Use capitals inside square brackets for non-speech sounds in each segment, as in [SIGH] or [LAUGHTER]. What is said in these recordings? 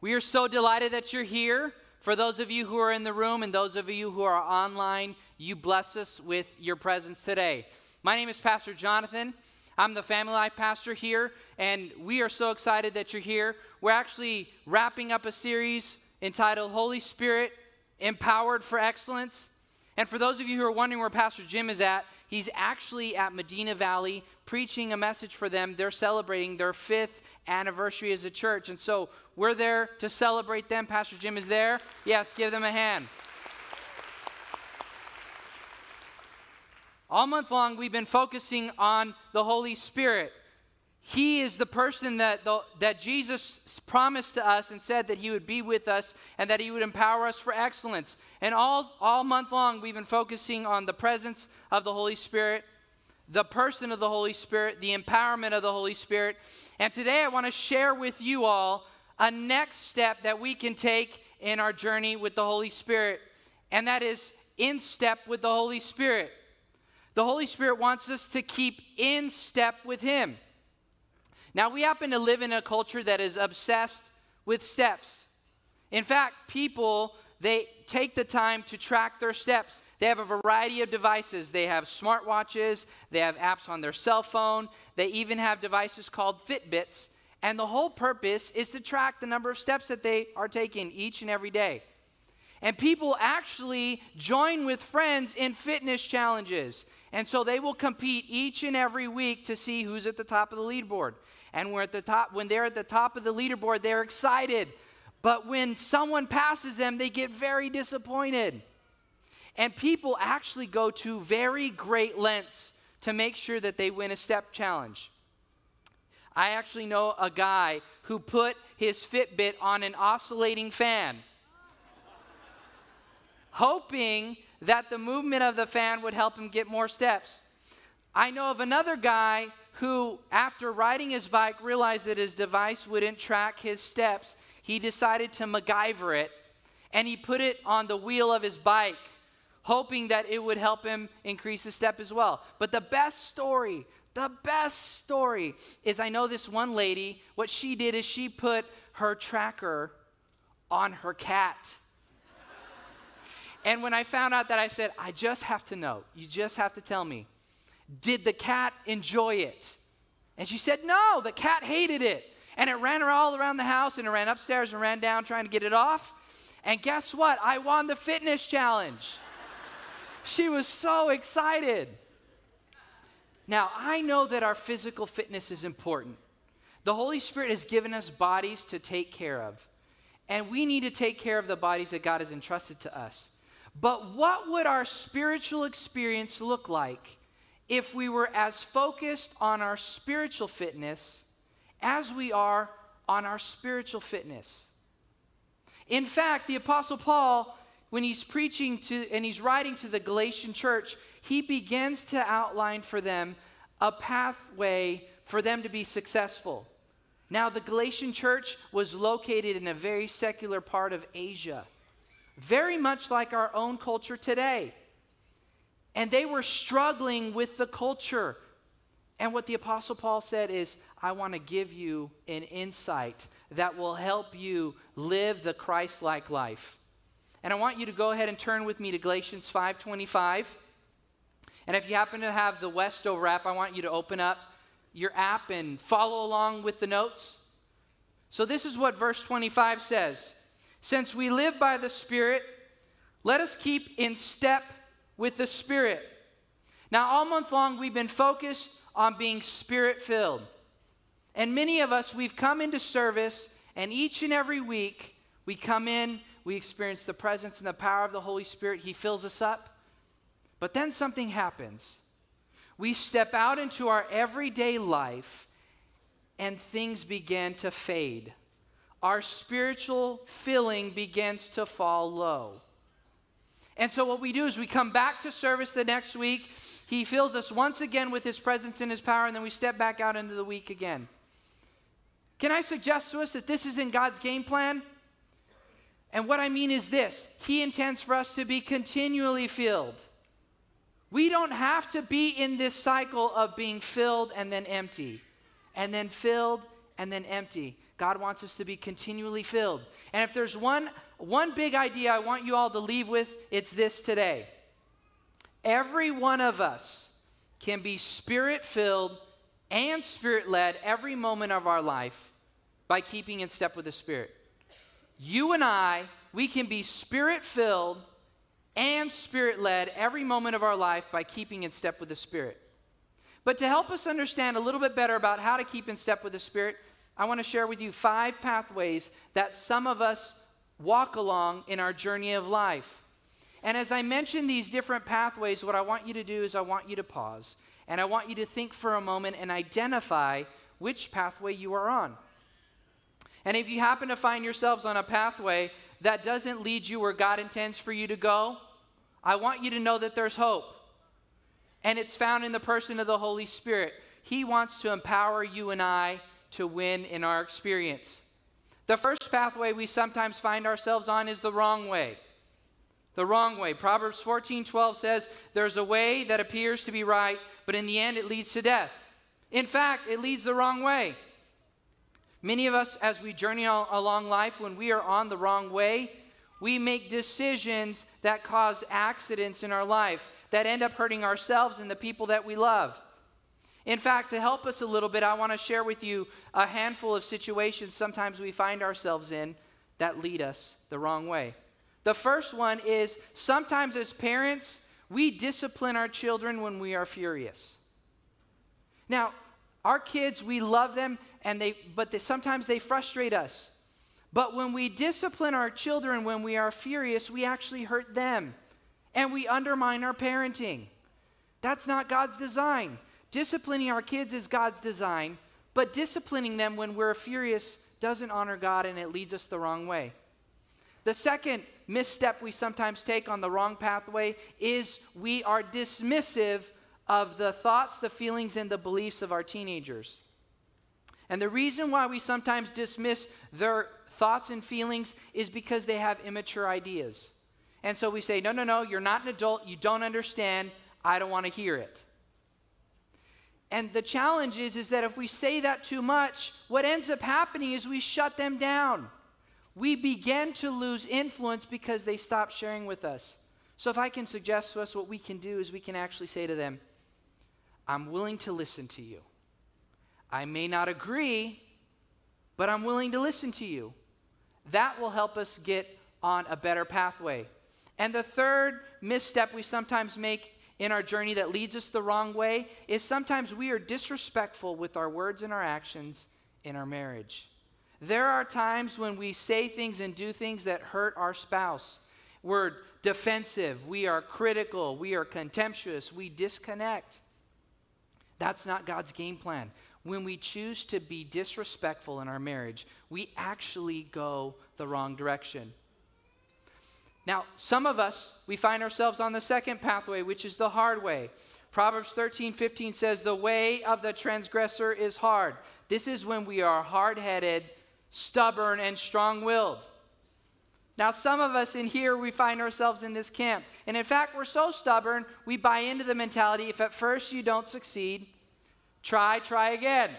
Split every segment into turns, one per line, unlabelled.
We are so delighted that you're here. For those of you who are in the room and those of you who are online, you bless us with your presence today. My name is Pastor Jonathan. I'm the family life pastor here, and we are so excited that you're here. We're actually wrapping up a series entitled Holy Spirit Empowered for Excellence. And for those of you who are wondering where Pastor Jim is at, he's actually at Medina Valley preaching a message for them. They're celebrating their fifth anniversary as a church. And so we're there to celebrate them. Pastor Jim is there. Yes, give them a hand. All month long, we've been focusing on the Holy Spirit. He is the person that, the, that Jesus promised to us and said that He would be with us and that He would empower us for excellence. And all, all month long, we've been focusing on the presence of the Holy Spirit, the person of the Holy Spirit, the empowerment of the Holy Spirit. And today, I want to share with you all a next step that we can take in our journey with the Holy Spirit, and that is in step with the Holy Spirit. The Holy Spirit wants us to keep in step with Him. Now, we happen to live in a culture that is obsessed with steps. In fact, people, they take the time to track their steps. They have a variety of devices. They have smartwatches, they have apps on their cell phone, they even have devices called Fitbits. And the whole purpose is to track the number of steps that they are taking each and every day. And people actually join with friends in fitness challenges. And so they will compete each and every week to see who's at the top of the leaderboard. And we're at the top, when they're at the top of the leaderboard, they're excited. But when someone passes them, they get very disappointed. And people actually go to very great lengths to make sure that they win a step challenge. I actually know a guy who put his Fitbit on an oscillating fan, hoping that the movement of the fan would help him get more steps. I know of another guy who, after riding his bike, realized that his device wouldn't track his steps. He decided to MacGyver it and he put it on the wheel of his bike, hoping that it would help him increase his step as well. But the best story the best story is I know this one lady, what she did is she put her tracker on her cat. and when I found out that, I said, I just have to know. You just have to tell me. Did the cat enjoy it? And she said, No, the cat hated it. And it ran all around the house and it ran upstairs and ran down trying to get it off. And guess what? I won the fitness challenge. [LAUGHS] she was so excited. Now, I know that our physical fitness is important. The Holy Spirit has given us bodies to take care of, and we need to take care of the bodies that God has entrusted to us. But what would our spiritual experience look like if we were as focused on our spiritual fitness as we are on our spiritual fitness? In fact, the Apostle Paul when he's preaching to and he's writing to the Galatian church, he begins to outline for them a pathway for them to be successful. Now, the Galatian church was located in a very secular part of Asia, very much like our own culture today. And they were struggling with the culture. And what the Apostle Paul said is, I want to give you an insight that will help you live the Christ like life. And I want you to go ahead and turn with me to Galatians 5:25. And if you happen to have the Westover app, I want you to open up your app and follow along with the notes. So this is what verse 25 says. Since we live by the Spirit, let us keep in step with the Spirit. Now, all month long, we've been focused on being spirit filled. And many of us, we've come into service, and each and every week, we come in we experience the presence and the power of the Holy Spirit. He fills us up. But then something happens. We step out into our everyday life and things begin to fade. Our spiritual filling begins to fall low. And so, what we do is we come back to service the next week. He fills us once again with His presence and His power, and then we step back out into the week again. Can I suggest to us that this isn't God's game plan? And what I mean is this He intends for us to be continually filled. We don't have to be in this cycle of being filled and then empty, and then filled and then empty. God wants us to be continually filled. And if there's one, one big idea I want you all to leave with, it's this today. Every one of us can be spirit filled and spirit led every moment of our life by keeping in step with the Spirit. You and I, we can be spirit filled and spirit led every moment of our life by keeping in step with the Spirit. But to help us understand a little bit better about how to keep in step with the Spirit, I want to share with you five pathways that some of us walk along in our journey of life. And as I mention these different pathways, what I want you to do is I want you to pause and I want you to think for a moment and identify which pathway you are on. And if you happen to find yourselves on a pathway that doesn't lead you where God intends for you to go, I want you to know that there's hope. And it's found in the person of the Holy Spirit. He wants to empower you and I to win in our experience. The first pathway we sometimes find ourselves on is the wrong way. The wrong way. Proverbs 14 12 says, There's a way that appears to be right, but in the end it leads to death. In fact, it leads the wrong way. Many of us, as we journey along life, when we are on the wrong way, we make decisions that cause accidents in our life that end up hurting ourselves and the people that we love. In fact, to help us a little bit, I want to share with you a handful of situations sometimes we find ourselves in that lead us the wrong way. The first one is sometimes as parents, we discipline our children when we are furious. Now, our kids, we love them, and they, but they, sometimes they frustrate us. But when we discipline our children when we are furious, we actually hurt them and we undermine our parenting. That's not God's design. Disciplining our kids is God's design, but disciplining them when we're furious doesn't honor God and it leads us the wrong way. The second misstep we sometimes take on the wrong pathway is we are dismissive of the thoughts, the feelings, and the beliefs of our teenagers. And the reason why we sometimes dismiss their thoughts and feelings is because they have immature ideas. And so we say, no, no, no, you're not an adult. You don't understand. I don't want to hear it. And the challenge is, is that if we say that too much, what ends up happening is we shut them down. We begin to lose influence because they stop sharing with us. So, if I can suggest to us what we can do is we can actually say to them, I'm willing to listen to you. I may not agree, but I'm willing to listen to you. That will help us get on a better pathway. And the third misstep we sometimes make in our journey that leads us the wrong way is sometimes we are disrespectful with our words and our actions in our marriage. There are times when we say things and do things that hurt our spouse. We're defensive, we are critical, we are contemptuous, we disconnect. That's not God's game plan. When we choose to be disrespectful in our marriage, we actually go the wrong direction. Now, some of us, we find ourselves on the second pathway, which is the hard way. Proverbs 13, 15 says, The way of the transgressor is hard. This is when we are hard headed, stubborn, and strong willed. Now, some of us in here, we find ourselves in this camp. And in fact, we're so stubborn, we buy into the mentality if at first you don't succeed, try, try again.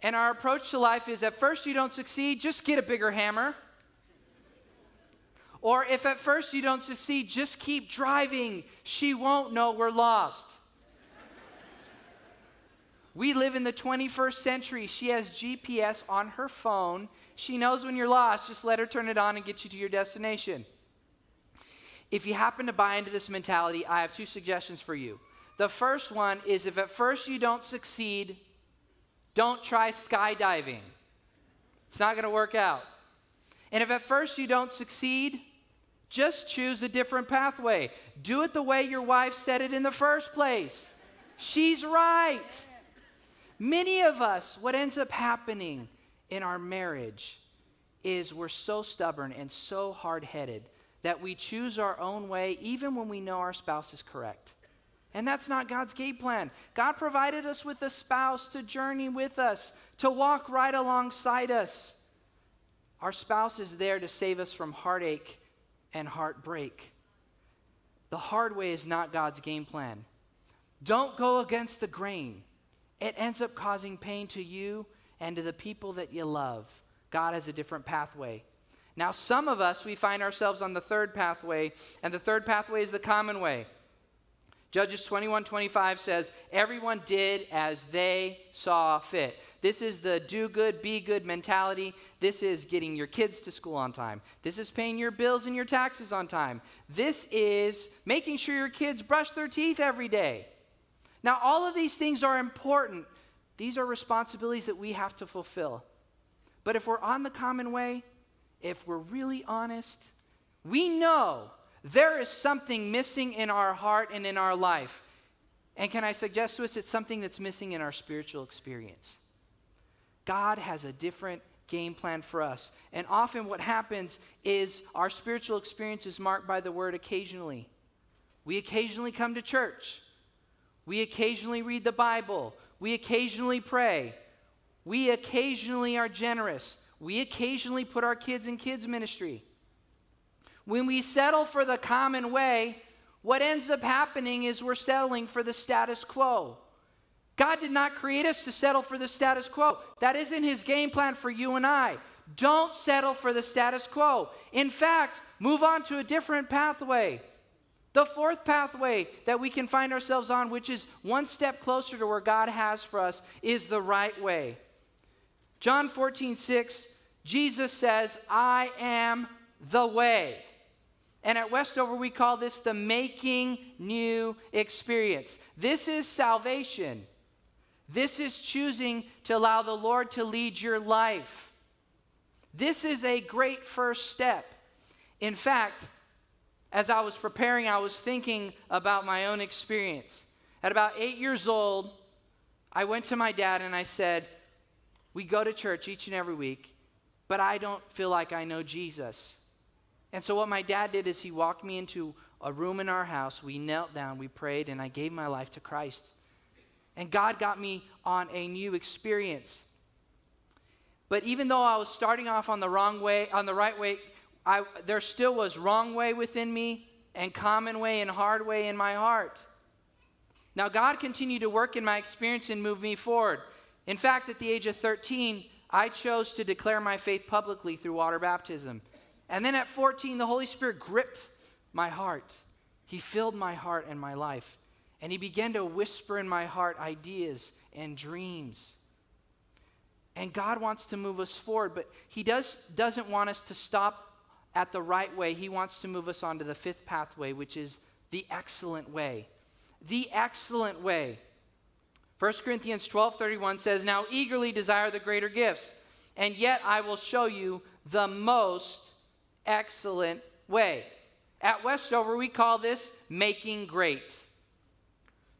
And our approach to life is at first you don't succeed, just get a bigger hammer or if at first you don't succeed, just keep driving. She won't know we're lost. we live in the 21st century. She has GPS on her phone. She knows when you're lost. Just let her turn it on and get you to your destination. If you happen to buy into this mentality, I have two suggestions for you. The first one is if at first you don't succeed, don't try skydiving. It's not going to work out. And if at first you don't succeed, just choose a different pathway. Do it the way your wife said it in the first place. She's right. Many of us, what ends up happening in our marriage is we're so stubborn and so hard headed that we choose our own way even when we know our spouse is correct. And that's not God's game plan. God provided us with a spouse to journey with us, to walk right alongside us. Our spouse is there to save us from heartache and heartbreak. The hard way is not God's game plan. Don't go against the grain. It ends up causing pain to you and to the people that you love. God has a different pathway. Now, some of us, we find ourselves on the third pathway, and the third pathway is the common way. Judges 21 25 says, Everyone did as they saw fit. This is the do good, be good mentality. This is getting your kids to school on time. This is paying your bills and your taxes on time. This is making sure your kids brush their teeth every day. Now, all of these things are important. These are responsibilities that we have to fulfill. But if we're on the common way, if we're really honest, we know there is something missing in our heart and in our life. And can I suggest to us it's something that's missing in our spiritual experience? God has a different game plan for us. And often what happens is our spiritual experience is marked by the word occasionally. We occasionally come to church. We occasionally read the Bible. We occasionally pray. We occasionally are generous. We occasionally put our kids in kids' ministry. When we settle for the common way, what ends up happening is we're settling for the status quo. God did not create us to settle for the status quo. That isn't his game plan for you and I. Don't settle for the status quo. In fact, move on to a different pathway. The fourth pathway that we can find ourselves on, which is one step closer to where God has for us, is the right way. John 14, 6, Jesus says, I am the way. And at Westover, we call this the making new experience. This is salvation. This is choosing to allow the Lord to lead your life. This is a great first step. In fact, as I was preparing, I was thinking about my own experience. At about eight years old, I went to my dad and I said, We go to church each and every week, but I don't feel like I know Jesus. And so, what my dad did is he walked me into a room in our house. We knelt down, we prayed, and I gave my life to Christ. And God got me on a new experience. But even though I was starting off on the wrong way, on the right way, I, there still was wrong way within me and common way and hard way in my heart. Now, God continued to work in my experience and move me forward. In fact, at the age of 13, I chose to declare my faith publicly through water baptism. And then at 14, the Holy Spirit gripped my heart. He filled my heart and my life. And He began to whisper in my heart ideas and dreams. And God wants to move us forward, but He does, doesn't want us to stop at the right way. He wants to move us on to the fifth pathway, which is the excellent way. The excellent way. 1 Corinthians 12 31 says, Now eagerly desire the greater gifts, and yet I will show you the most excellent way. At Westover, we call this making great.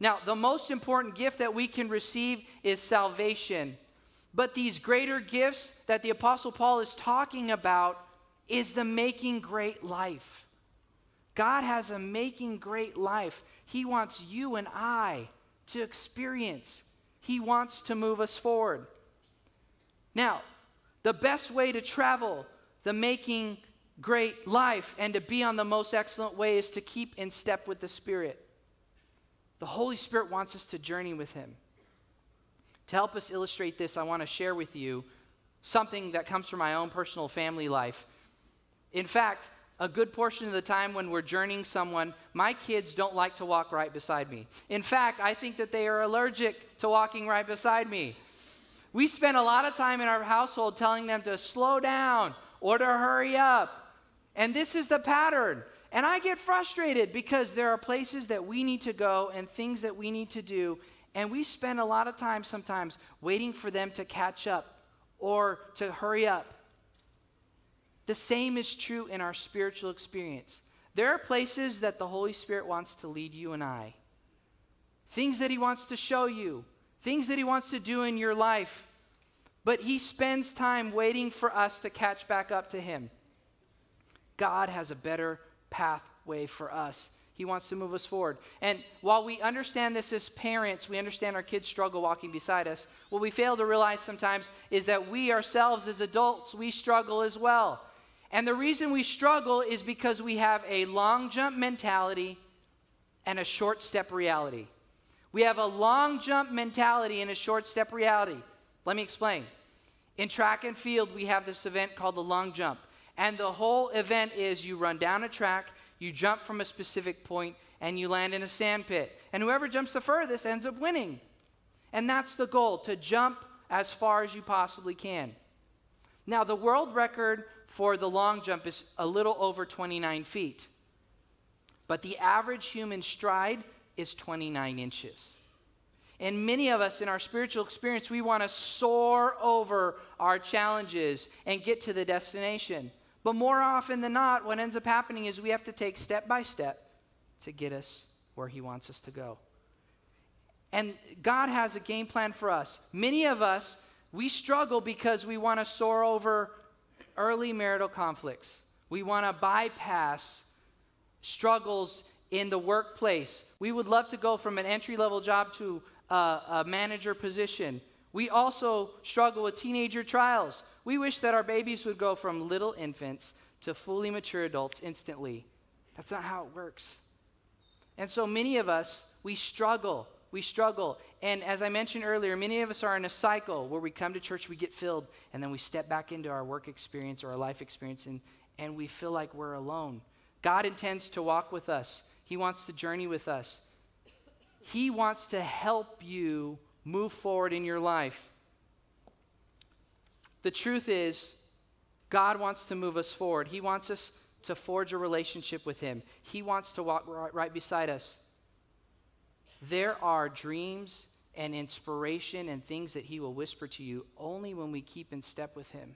Now, the most important gift that we can receive is salvation. But these greater gifts that the Apostle Paul is talking about is the making great life. God has a making great life. He wants you and I to experience, He wants to move us forward. Now, the best way to travel the making great life and to be on the most excellent way is to keep in step with the Spirit. The Holy Spirit wants us to journey with Him. To help us illustrate this, I want to share with you something that comes from my own personal family life. In fact, a good portion of the time when we're journeying someone, my kids don't like to walk right beside me. In fact, I think that they are allergic to walking right beside me. We spend a lot of time in our household telling them to slow down or to hurry up. And this is the pattern. And I get frustrated because there are places that we need to go and things that we need to do. And we spend a lot of time sometimes waiting for them to catch up or to hurry up. The same is true in our spiritual experience. There are places that the Holy Spirit wants to lead you and I, things that He wants to show you, things that He wants to do in your life. But He spends time waiting for us to catch back up to Him. God has a better pathway for us. He wants to move us forward. And while we understand this as parents, we understand our kids struggle walking beside us. What we fail to realize sometimes is that we ourselves, as adults, we struggle as well. And the reason we struggle is because we have a long jump mentality and a short step reality. We have a long jump mentality and a short step reality. Let me explain. In track and field, we have this event called the long jump. And the whole event is you run down a track, you jump from a specific point, and you land in a sand pit. And whoever jumps the furthest ends up winning. And that's the goal to jump as far as you possibly can. Now, the world record for the long jump is a little over 29 feet, but the average human stride is 29 inches. And many of us in our spiritual experience, we want to soar over our challenges and get to the destination. But more often than not, what ends up happening is we have to take step by step to get us where He wants us to go. And God has a game plan for us. Many of us, we struggle because we want to soar over early marital conflicts. We want to bypass struggles in the workplace. We would love to go from an entry level job to a, a manager position. We also struggle with teenager trials. We wish that our babies would go from little infants to fully mature adults instantly. That's not how it works. And so many of us, we struggle. We struggle. And as I mentioned earlier, many of us are in a cycle where we come to church, we get filled, and then we step back into our work experience or our life experience, and, and we feel like we're alone. God intends to walk with us, He wants to journey with us. He wants to help you move forward in your life. The truth is, God wants to move us forward. He wants us to forge a relationship with Him. He wants to walk right beside us. There are dreams and inspiration and things that He will whisper to you only when we keep in step with Him.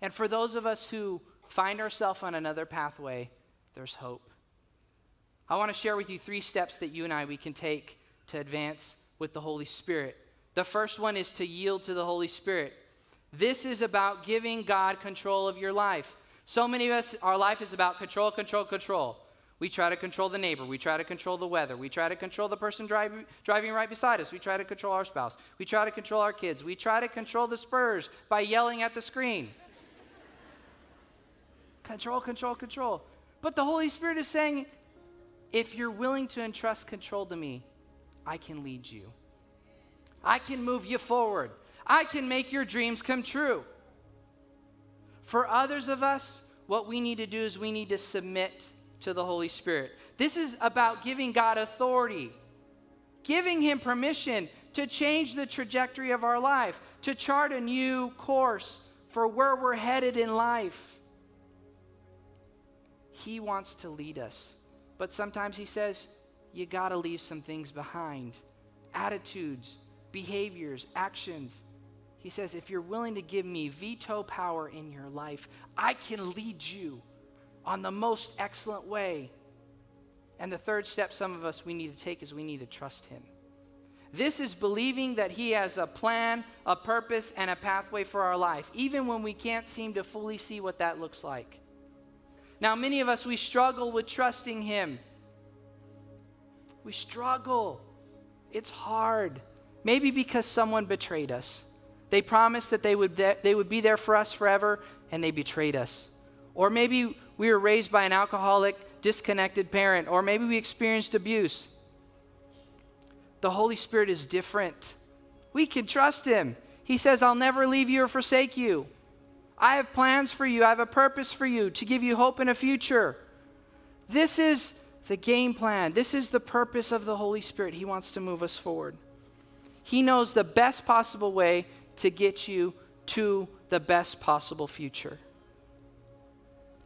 And for those of us who find ourselves on another pathway, there's hope. I want to share with you three steps that you and I we can take to advance with the Holy Spirit. The first one is to yield to the Holy Spirit. This is about giving God control of your life. So many of us, our life is about control, control, control. We try to control the neighbor. We try to control the weather. We try to control the person driving, driving right beside us. We try to control our spouse. We try to control our kids. We try to control the Spurs by yelling at the screen. control, control, control. But the Holy Spirit is saying, if you're willing to entrust control to me, I can lead you. I can move you forward. I can make your dreams come true. For others of us, what we need to do is we need to submit to the Holy Spirit. This is about giving God authority, giving Him permission to change the trajectory of our life, to chart a new course for where we're headed in life. He wants to lead us. But sometimes He says, you got to leave some things behind attitudes, behaviors, actions. He says, if you're willing to give me veto power in your life, I can lead you on the most excellent way. And the third step, some of us we need to take is we need to trust Him. This is believing that He has a plan, a purpose, and a pathway for our life, even when we can't seem to fully see what that looks like. Now, many of us, we struggle with trusting Him. We struggle. It's hard. Maybe because someone betrayed us. They promised that they would, they would be there for us forever, and they betrayed us. Or maybe we were raised by an alcoholic, disconnected parent, or maybe we experienced abuse. The Holy Spirit is different. We can trust Him. He says, I'll never leave you or forsake you. I have plans for you, I have a purpose for you to give you hope in a future. This is the game plan. This is the purpose of the Holy Spirit. He wants to move us forward. He knows the best possible way to get you to the best possible future.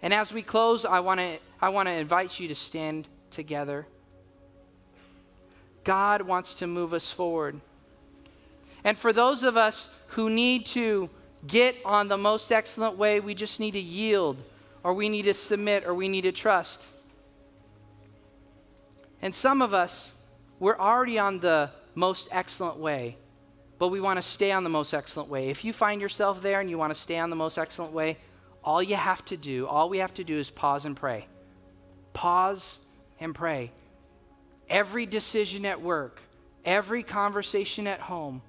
And as we close, I want to I want to invite you to stand together. God wants to move us forward. And for those of us who need to get on the most excellent way, we just need to yield, or we need to submit, or we need to trust. And some of us, we're already on the most excellent way, but we want to stay on the most excellent way. If you find yourself there and you want to stay on the most excellent way, all you have to do, all we have to do is pause and pray. Pause and pray. Every decision at work, every conversation at home,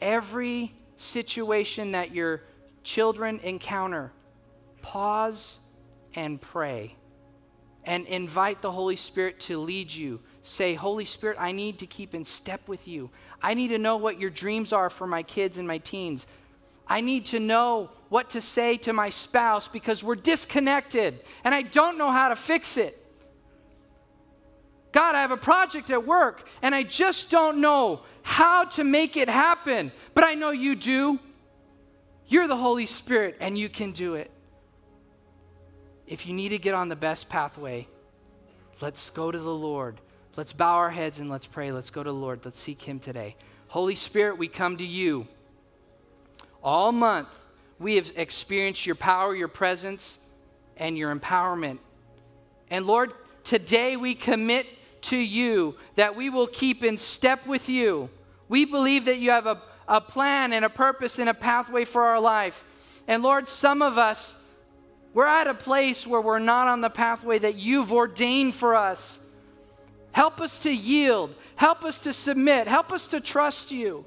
every situation that your children encounter, pause and pray and invite the Holy Spirit to lead you. Say, Holy Spirit, I need to keep in step with you. I need to know what your dreams are for my kids and my teens. I need to know what to say to my spouse because we're disconnected and I don't know how to fix it. God, I have a project at work and I just don't know how to make it happen, but I know you do. You're the Holy Spirit and you can do it. If you need to get on the best pathway, let's go to the Lord. Let's bow our heads and let's pray. Let's go to the Lord. Let's seek Him today. Holy Spirit, we come to you. All month, we have experienced your power, your presence, and your empowerment. And Lord, today we commit to you that we will keep in step with you. We believe that you have a, a plan and a purpose and a pathway for our life. And Lord, some of us, we're at a place where we're not on the pathway that you've ordained for us. Help us to yield. Help us to submit. Help us to trust you.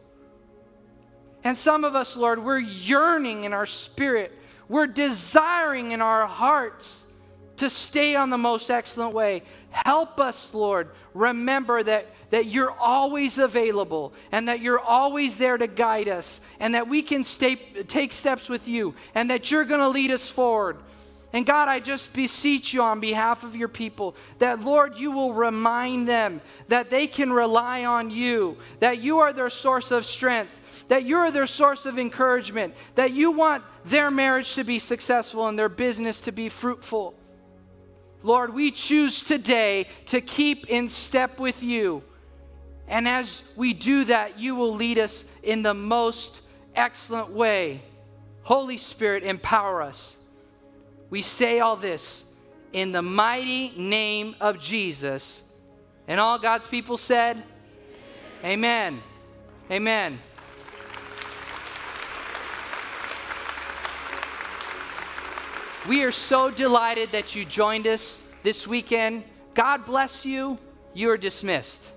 And some of us, Lord, we're yearning in our spirit. We're desiring in our hearts to stay on the most excellent way. Help us, Lord, remember that, that you're always available and that you're always there to guide us and that we can stay, take steps with you and that you're going to lead us forward. And God, I just beseech you on behalf of your people that, Lord, you will remind them that they can rely on you, that you are their source of strength, that you're their source of encouragement, that you want their marriage to be successful and their business to be fruitful. Lord, we choose today to keep in step with you. And as we do that, you will lead us in the most excellent way. Holy Spirit, empower us. We say all this in the mighty name of Jesus. And all God's people said, Amen. Amen. We are so delighted that you joined us this weekend. God bless you. You are dismissed.